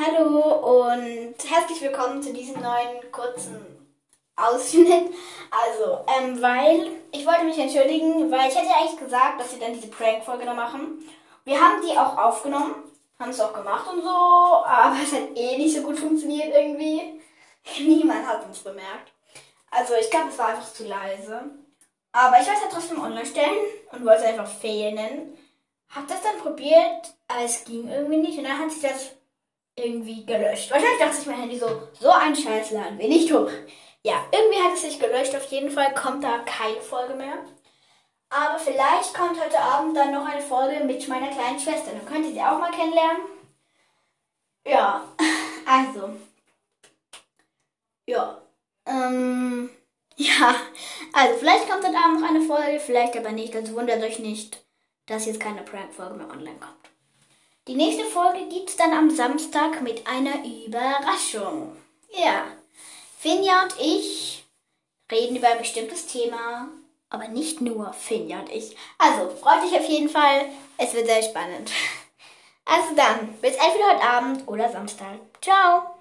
Hallo und herzlich willkommen zu diesem neuen kurzen Ausschnitt. Also, ähm, weil ich wollte mich entschuldigen, weil ich hätte eigentlich gesagt, dass wir dann diese Prank-Folge noch machen. Wir haben die auch aufgenommen, haben es auch gemacht und so, aber es hat eh nicht so gut funktioniert irgendwie. Niemand hat uns bemerkt. Also, ich glaube, es war einfach zu leise. Aber ich wollte es ja trotzdem online stellen und wollte es einfach nennen. Hab das dann probiert, aber es ging irgendwie nicht und dann hat sich das irgendwie gelöscht. Wahrscheinlich dachte sich mein Handy so, so ein Scheiß laden wir nicht hoch. Ja, irgendwie hat es sich gelöscht. Auf jeden Fall kommt da keine Folge mehr. Aber vielleicht kommt heute Abend dann noch eine Folge mit meiner kleinen Schwester. Dann könnt ihr sie auch mal kennenlernen. Ja, also. Ja. Ähm, ja, also vielleicht kommt heute Abend noch eine Folge, vielleicht aber nicht. Also wundert euch nicht, dass jetzt keine Prank-Folge mehr online kommt. Die nächste Folge gibt es dann am Samstag mit einer Überraschung. Ja, Finja und ich reden über ein bestimmtes Thema, aber nicht nur Finja und ich. Also, freut euch auf jeden Fall. Es wird sehr spannend. Also dann, bis entweder heute Abend oder Samstag. Ciao!